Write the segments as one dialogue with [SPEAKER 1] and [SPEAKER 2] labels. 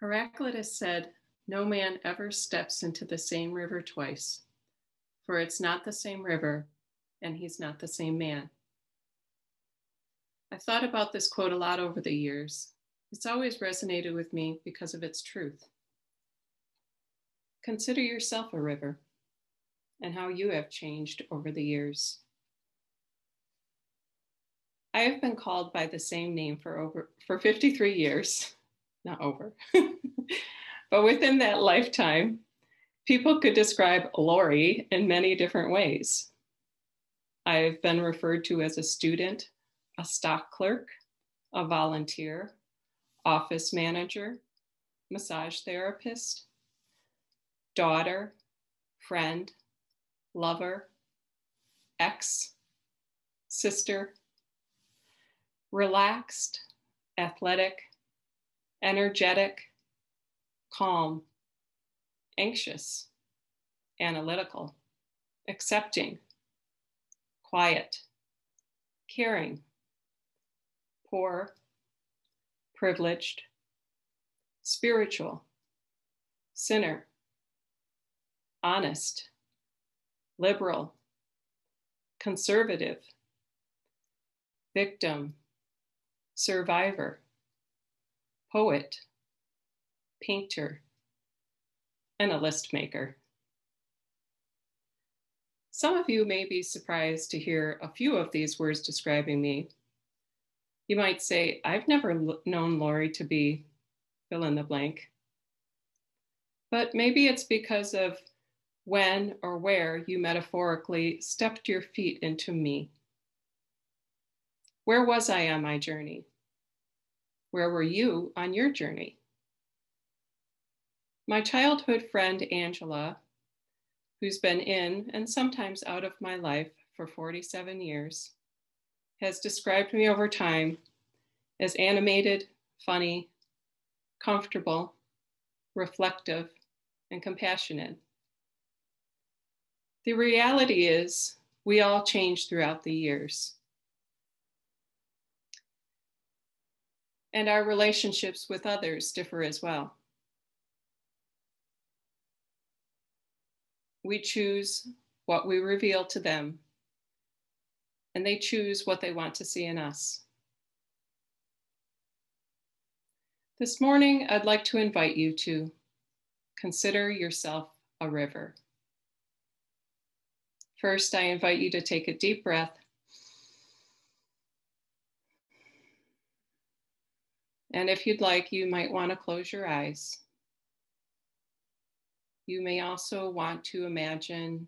[SPEAKER 1] Heraclitus said, No man ever steps into the same river twice, for it's not the same river, and he's not the same man. I've thought about this quote a lot over the years. It's always resonated with me because of its truth. Consider yourself a river and how you have changed over the years. I have been called by the same name for over for 53 years, not over. but within that lifetime, people could describe Lori in many different ways. I've been referred to as a student, a stock clerk, a volunteer, office manager, massage therapist, daughter, friend, lover, ex, sister, relaxed, athletic, energetic, calm, anxious, analytical, accepting, quiet, caring, poor, privileged, spiritual, sinner, honest, liberal, conservative, victim, survivor, poet, painter, and a list maker. Some of you may be surprised to hear a few of these words describing me. You might say, I've never known Lori to be fill in the blank. But maybe it's because of when or where you metaphorically stepped your feet into me. Where was I on my journey? Where were you on your journey? My childhood friend Angela, who's been in and sometimes out of my life for 47 years, has described me over time as animated, funny, comfortable, reflective, and compassionate. The reality is, we all change throughout the years. And our relationships with others differ as well. We choose what we reveal to them, and they choose what they want to see in us. This morning, I'd like to invite you to consider yourself a river. First, I invite you to take a deep breath. And if you'd like, you might want to close your eyes. You may also want to imagine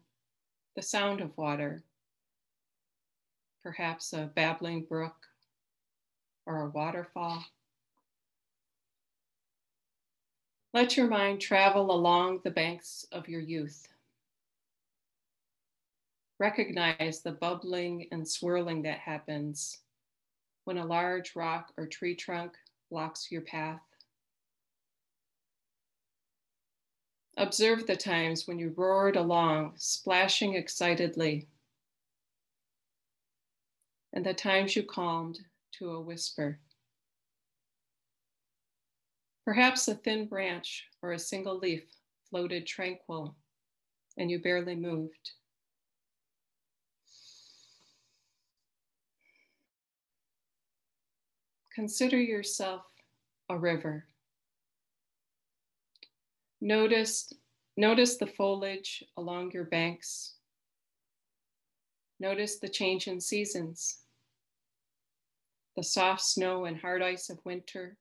[SPEAKER 1] the sound of water, perhaps a babbling brook or a waterfall. Let your mind travel along the banks of your youth. Recognize the bubbling and swirling that happens when a large rock or tree trunk blocks your path. Observe the times when you roared along, splashing excitedly, and the times you calmed to a whisper. Perhaps a thin branch or a single leaf floated tranquil and you barely moved. Consider yourself a river. Notice, notice the foliage along your banks. Notice the change in seasons, the soft snow and hard ice of winter,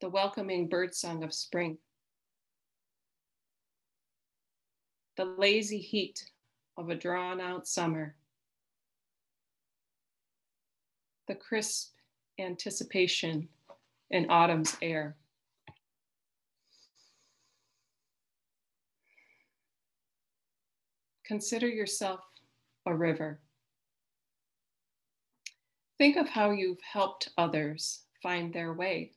[SPEAKER 1] the welcoming birdsong of spring, the lazy heat of a drawn out summer the crisp anticipation in autumn's air. Consider yourself a river. Think of how you've helped others find their way,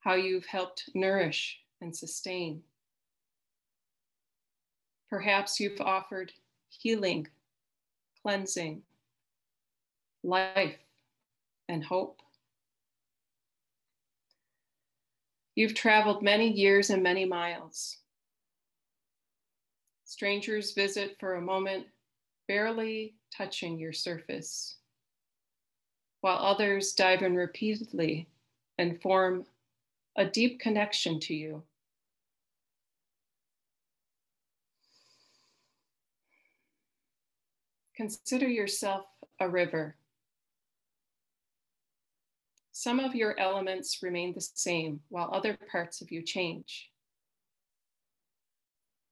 [SPEAKER 1] how you've helped nourish and sustain. Perhaps you've offered healing, cleansing, life and hope You've traveled many years and many miles. Strangers visit for a moment, barely touching your surface, while others dive in repeatedly and form a deep connection to you. Consider yourself a river. Some of your elements remain the same while other parts of you change.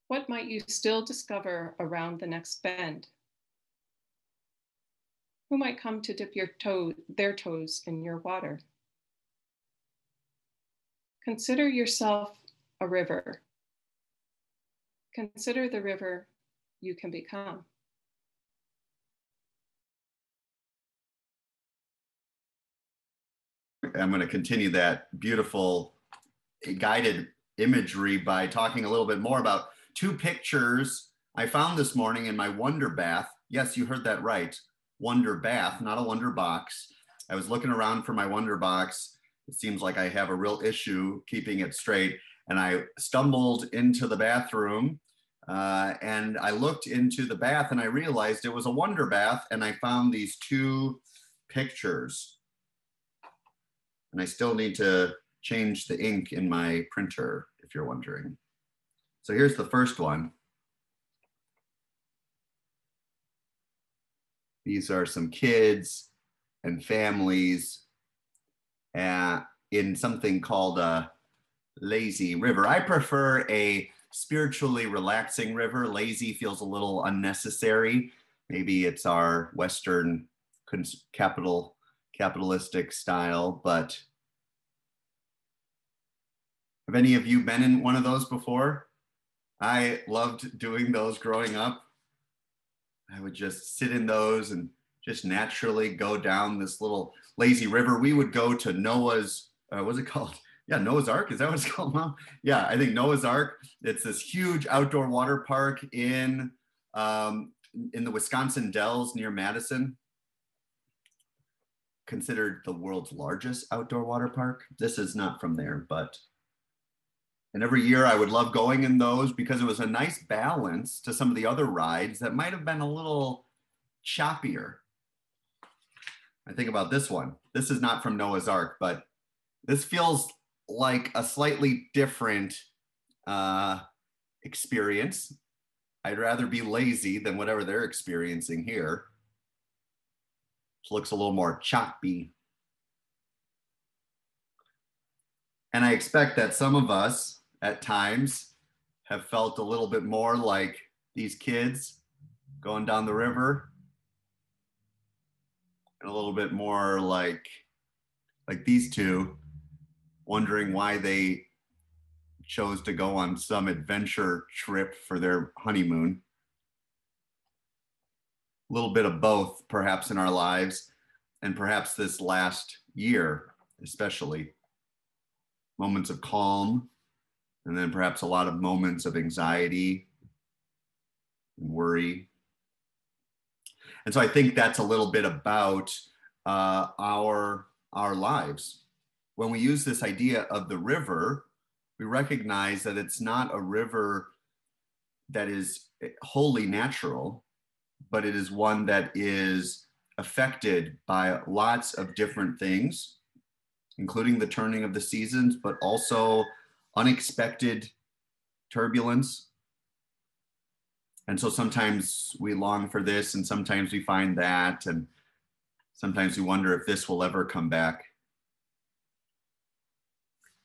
[SPEAKER 1] What might you still discover around the next bend? Who might come to dip your toe, their toes in your water? Consider yourself a river. Consider the river you can become.
[SPEAKER 2] I'm going to continue that beautiful guided imagery by talking a little bit more about two pictures I found this morning in my Wonder Bath. Yes, you heard that right. Wonder Bath, not a Wonder Box. I was looking around for my Wonder Box. It seems like I have a real issue keeping it straight. And I stumbled into the bathroom uh, and I looked into the bath and I realized it was a Wonder Bath. And I found these two pictures and I still need to change the ink in my printer, if you're wondering. So here's the first one. These are some kids and families uh, in something called a lazy river. I prefer a spiritually relaxing river. Lazy feels a little unnecessary. Maybe it's our Western capital capitalistic style, but have any of you been in one of those before? I loved doing those growing up. I would just sit in those and just naturally go down this little lazy river. We would go to Noah's, uh, what's it called? Yeah, Noah's Ark. Is that what it's called, Mom? Yeah, I think Noah's Ark. It's this huge outdoor water park in um, in the Wisconsin Dells near Madison considered the world's largest outdoor water park. This is not from there, but and every year I would love going in those because it was a nice balance to some of the other rides that might have been a little choppier. I think about this one. This is not from Noah's Ark, but this feels like a slightly different uh, experience. I'd rather be lazy than whatever they're experiencing here looks a little more choppy. And I expect that some of us at times have felt a little bit more like these kids going down the river and a little bit more like like these two wondering why they chose to go on some adventure trip for their honeymoon little bit of both perhaps in our lives and perhaps this last year especially. Moments of calm and then perhaps a lot of moments of anxiety and worry. And so i think that's a little bit about uh, our our lives. When we use this idea of the river we recognize that it's not a river that is wholly natural but it is one that is affected by lots of different things, including the turning of the seasons, but also unexpected turbulence. And so sometimes we long for this, and sometimes we find that, and sometimes we wonder if this will ever come back.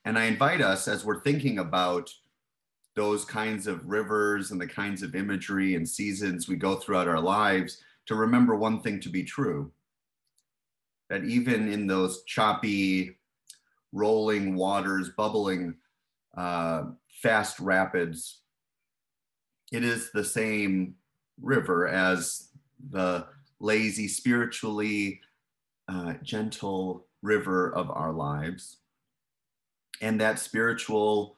[SPEAKER 2] And I invite us as we're thinking about those kinds of rivers and the kinds of imagery and seasons we go throughout our lives to remember one thing to be true that even in those choppy, rolling waters, bubbling, uh, fast rapids, it is the same river as the lazy, spiritually uh, gentle river of our lives. And that spiritual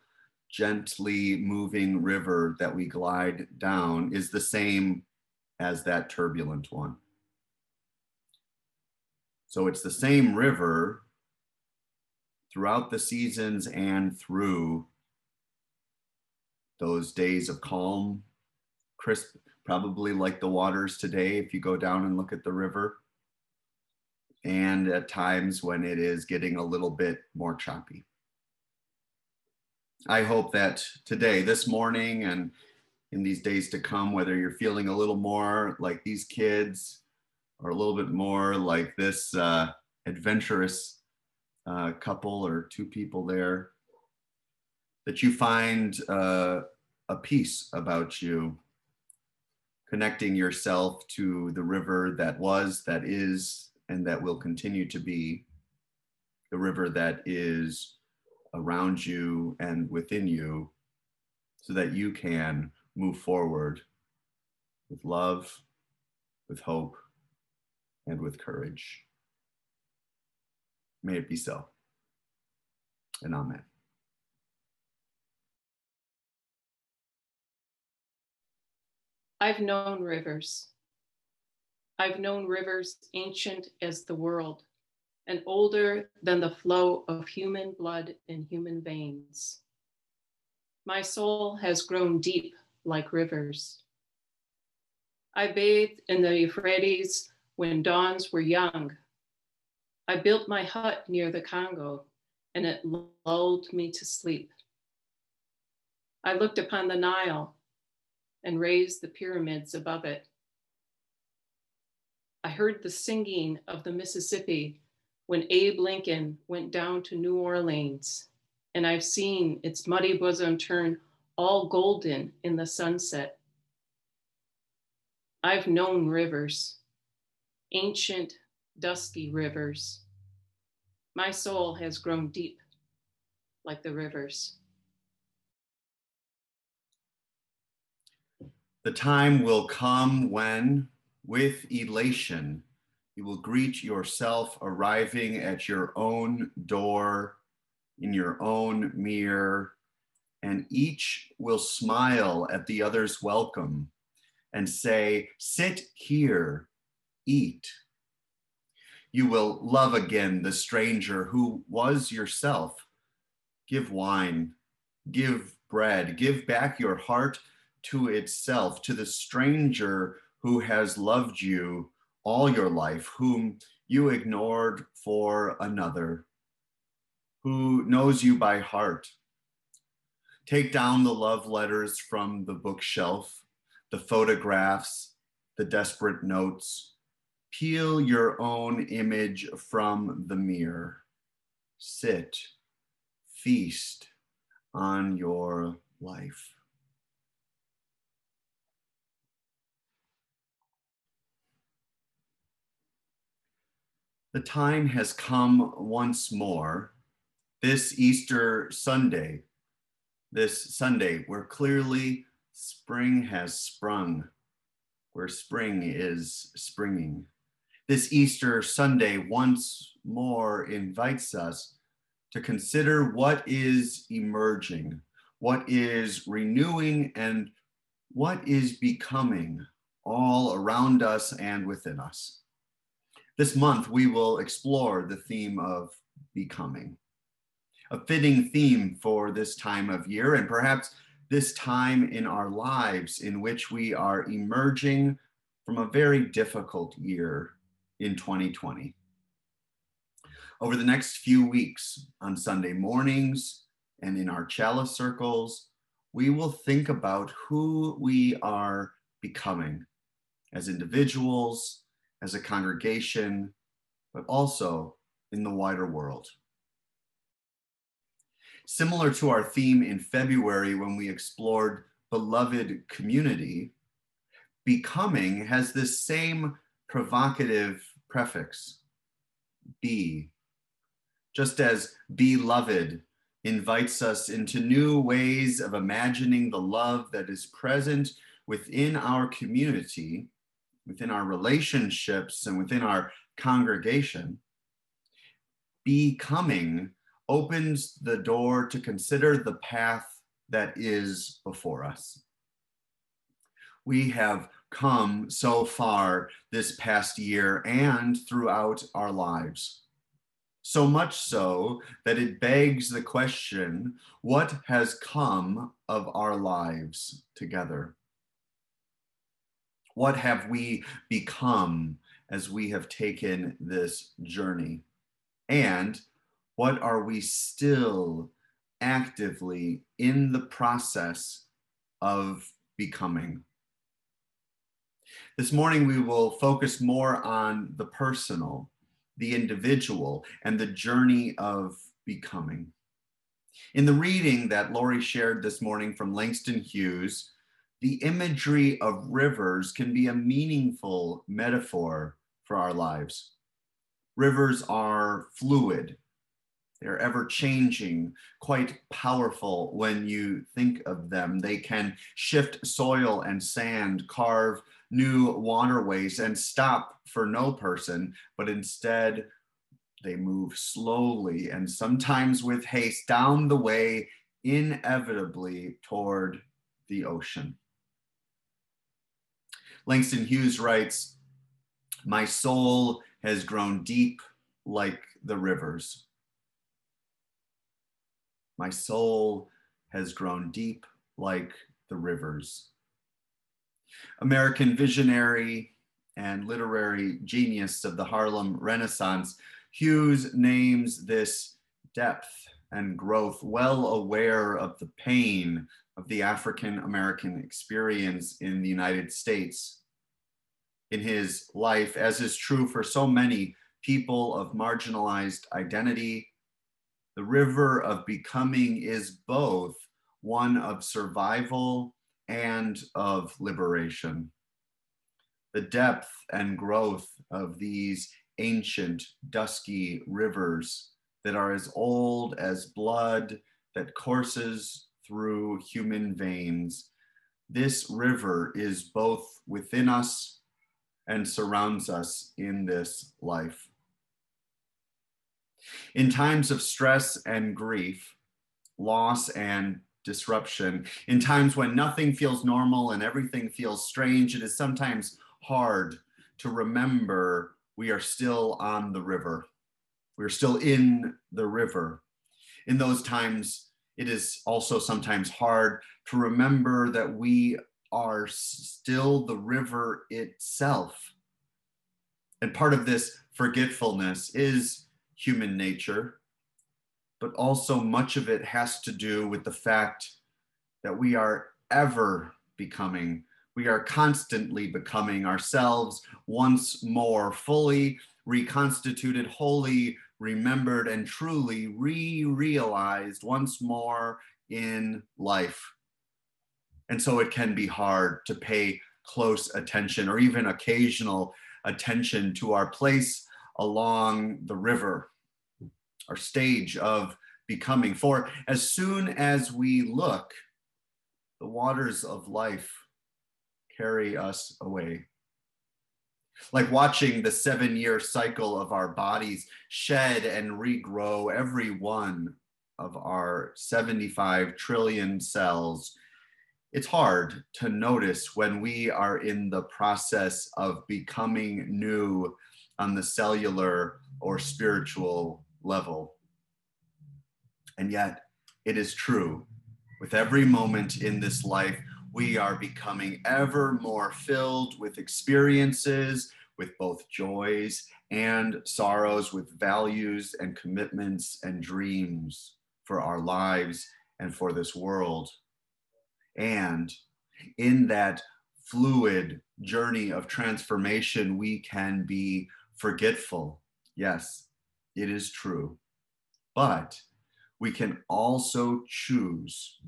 [SPEAKER 2] gently moving river that we glide down is the same as that turbulent one. So it's the same river, throughout the seasons and through those days of calm, crisp, probably like the waters today if you go down and look at the river, and at times when it is getting a little bit more choppy. I hope that today, this morning, and in these days to come, whether you're feeling a little more like these kids or a little bit more like this uh, adventurous uh, couple or two people there, that you find uh, a peace about you, connecting yourself to the river that was, that is, and that will continue to be, the river that is around you and within you, so that you can move forward with love, with hope, and with courage. May it be so. And amen.
[SPEAKER 1] I've known rivers. I've known rivers ancient as the world and older than the flow of human blood in human veins. My soul has grown deep like rivers. I bathed in the Euphrates when dawns were young. I built my hut near the Congo and it lulled me to sleep. I looked upon the Nile and raised the pyramids above it. I heard the singing of the Mississippi when Abe Lincoln went down to New Orleans, and I've seen its muddy bosom turn all golden in the sunset. I've known rivers, ancient, dusky rivers. My soul has grown deep like the rivers.
[SPEAKER 2] The time will come when, with elation, you will greet yourself arriving at your own door, in your own mirror, and each will smile at the other's welcome and say, Sit here, eat. You will love again the stranger who was yourself. Give wine, give bread, give back your heart to itself, to the stranger who has loved you all your life, whom you ignored for another, who knows you by heart. Take down the love letters from the bookshelf, the photographs, the desperate notes. Peel your own image from the mirror. Sit, feast on your life. The time has come once more, this Easter Sunday, this Sunday, where clearly spring has sprung, where spring is springing. This Easter Sunday once more invites us to consider what is emerging, what is renewing, and what is becoming all around us and within us. This month, we will explore the theme of becoming, a fitting theme for this time of year and perhaps this time in our lives in which we are emerging from a very difficult year in 2020. Over the next few weeks, on Sunday mornings and in our chalice circles, we will think about who we are becoming as individuals, as a congregation, but also in the wider world. Similar to our theme in February when we explored beloved community, becoming has this same provocative prefix, be. Just as beloved invites us into new ways of imagining the love that is present within our community, within our relationships and within our congregation, becoming opens the door to consider the path that is before us. We have come so far this past year and throughout our lives. So much so that it begs the question what has come of our lives together? What have we become as we have taken this journey? And what are we still actively in the process of becoming? This morning, we will focus more on the personal, the individual, and the journey of becoming. In the reading that Lori shared this morning from Langston Hughes, the imagery of rivers can be a meaningful metaphor for our lives. Rivers are fluid, they're ever changing, quite powerful when you think of them. They can shift soil and sand, carve new waterways, and stop for no person, but instead they move slowly and sometimes with haste down the way, inevitably toward the ocean. Langston Hughes writes, My soul has grown deep like the rivers my soul has grown deep like the rivers. American visionary and literary genius of the Harlem Renaissance, Hughes names this depth and growth, well aware of the pain of the African American experience in the United States. In his life, as is true for so many people of marginalized identity the river of becoming is both one of survival and of liberation. The depth and growth of these ancient, dusky rivers that are as old as blood that courses through human veins. This river is both within us and surrounds us in this life. In times of stress and grief, loss and disruption, in times when nothing feels normal and everything feels strange, it is sometimes hard to remember we are still on the river. We're still in the river. In those times, it is also sometimes hard to remember that we are still the river itself. And part of this forgetfulness is human nature, but also much of it has to do with the fact that we are ever becoming, we are constantly becoming ourselves once more, fully reconstituted, wholly remembered, and truly re realized once more in life. And so it can be hard to pay close attention or even occasional attention to our place along the river, our stage of becoming. For as soon as we look, the waters of life carry us away. Like watching the seven year cycle of our bodies shed and regrow every one of our 75 trillion cells, it's hard to notice when we are in the process of becoming new on the cellular or spiritual level. And yet, it is true. With every moment in this life, we are becoming ever more filled with experiences, with both joys and sorrows, with values and commitments and dreams for our lives and for this world. And in that fluid journey of transformation, we can be forgetful. Yes, it is true. But we can also choose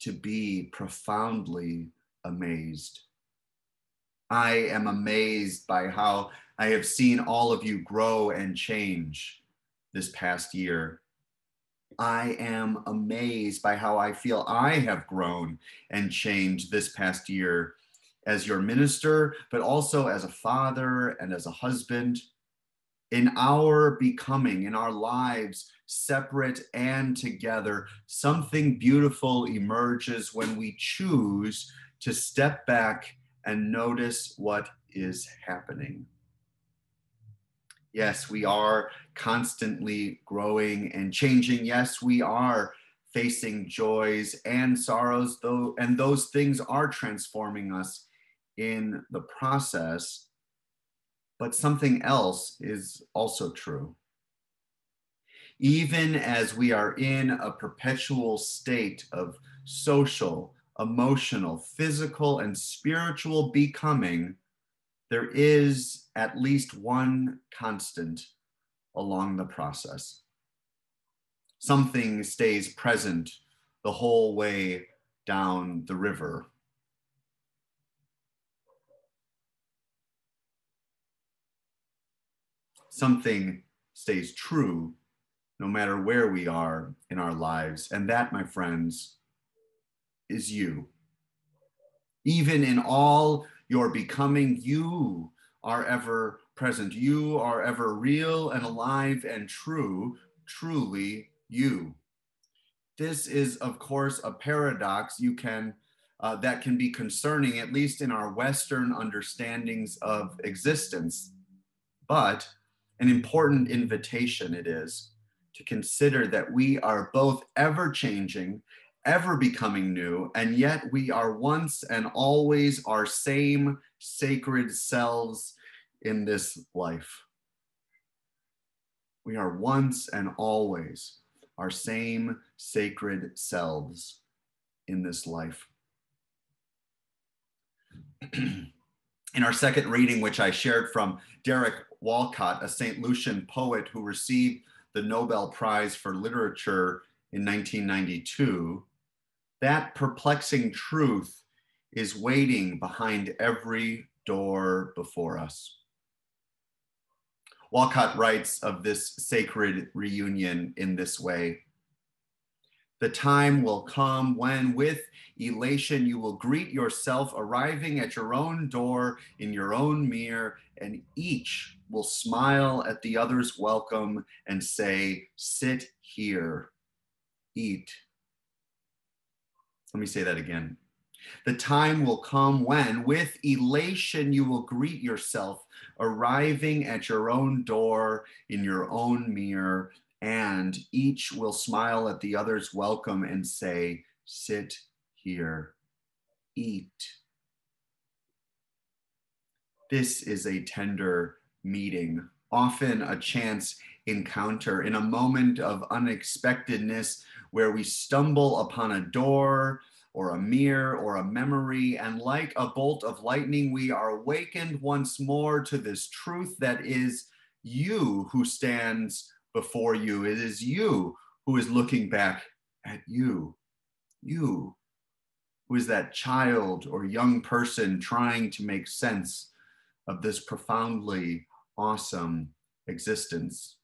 [SPEAKER 2] to be profoundly amazed. I am amazed by how I have seen all of you grow and change this past year. I am amazed by how I feel I have grown and changed this past year as your minister, but also as a father and as a husband. In our becoming, in our lives, separate and together, something beautiful emerges when we choose to step back and notice what is happening. Yes, we are constantly growing and changing. Yes, we are facing joys and sorrows, though, and those things are transforming us in the process. But something else is also true. Even as we are in a perpetual state of social, emotional, physical, and spiritual becoming, there is at least one constant along the process. Something stays present the whole way down the river. Something stays true no matter where we are in our lives. And that, my friends, is you. Even in all your becoming, you are ever present. You are ever real and alive and true, truly you. This is, of course, a paradox you can uh, that can be concerning, at least in our Western understandings of existence, but an important invitation it is to consider that we are both ever changing ever becoming new, and yet we are once and always our same sacred selves in this life. We are once and always our same sacred selves in this life. in our second reading, which I shared from Derek Walcott, a St. Lucian poet who received the Nobel Prize for Literature in 1992, that perplexing truth is waiting behind every door before us. Walcott writes of this sacred reunion in this way. The time will come when, with elation, you will greet yourself arriving at your own door in your own mirror, and each will smile at the other's welcome and say, Sit here, eat let me say that again. The time will come when, with elation, you will greet yourself, arriving at your own door in your own mirror, and each will smile at the other's welcome and say, Sit here, eat. This is a tender meeting, often a chance encounter in a moment of unexpectedness where we stumble upon a door or a mirror or a memory, and like a bolt of lightning, we are awakened once more to this truth that is you who stands before you. It is you who is looking back at you. You, who is that child or young person trying to make sense of this profoundly awesome existence.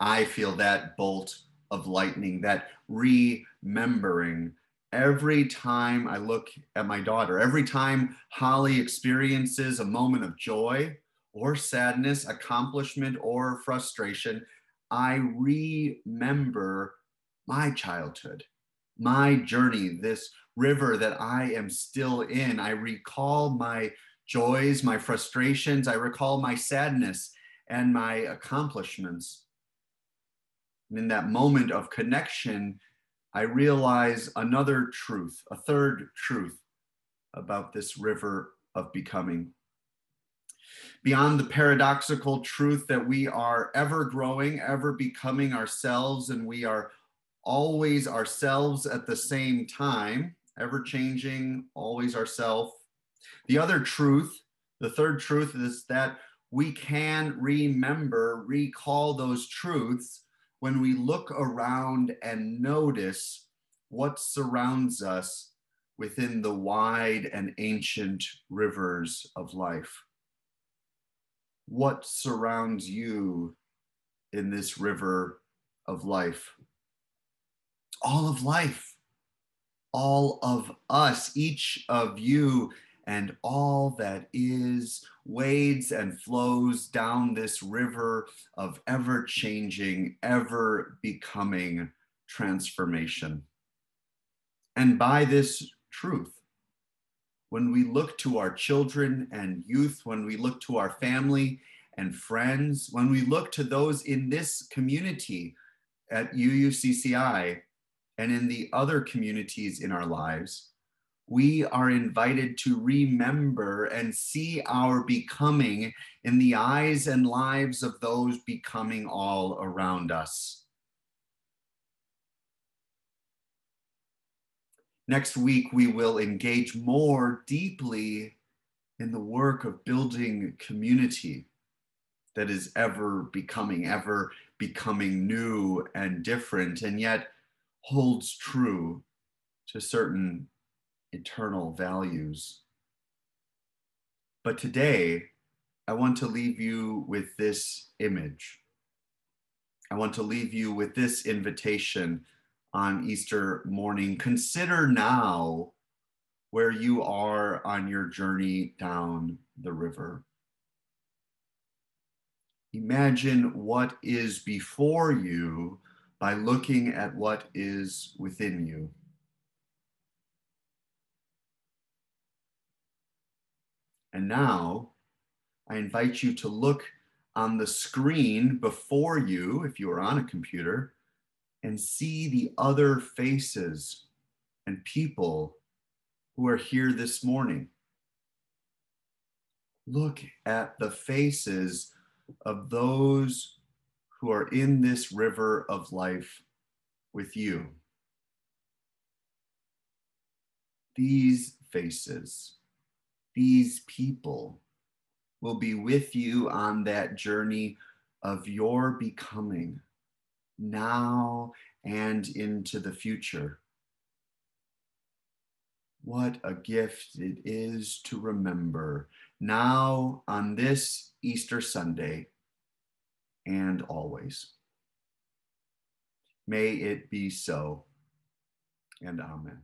[SPEAKER 2] I feel that bolt of lightning, that remembering every time I look at my daughter, every time Holly experiences a moment of joy or sadness, accomplishment or frustration, I remember my childhood, my journey, this river that I am still in. I recall my joys, my frustrations, I recall my sadness and my accomplishments. And in that moment of connection, I realize another truth, a third truth about this river of becoming. Beyond the paradoxical truth that we are ever growing, ever becoming ourselves, and we are always ourselves at the same time, ever changing, always ourself. The other truth, the third truth is that we can remember, recall those truths when we look around and notice what surrounds us within the wide and ancient rivers of life. What surrounds you in this river of life? All of life, all of us, each of you and all that is wades and flows down this river of ever changing, ever becoming transformation. And by this truth, when we look to our children and youth, when we look to our family and friends, when we look to those in this community at UUCCI and in the other communities in our lives, we are invited to remember and see our becoming in the eyes and lives of those becoming all around us. Next week, we will engage more deeply in the work of building community that is ever becoming, ever becoming new and different, and yet holds true to certain eternal values. But today, I want to leave you with this image. I want to leave you with this invitation on Easter morning. Consider now where you are on your journey down the river. Imagine what is before you by looking at what is within you. And now I invite you to look on the screen before you, if you are on a computer, and see the other faces and people who are here this morning. Look at the faces of those who are in this river of life with you. These faces these people will be with you on that journey of your becoming now and into the future. What a gift it is to remember now on this Easter Sunday and always. May it be so, and amen.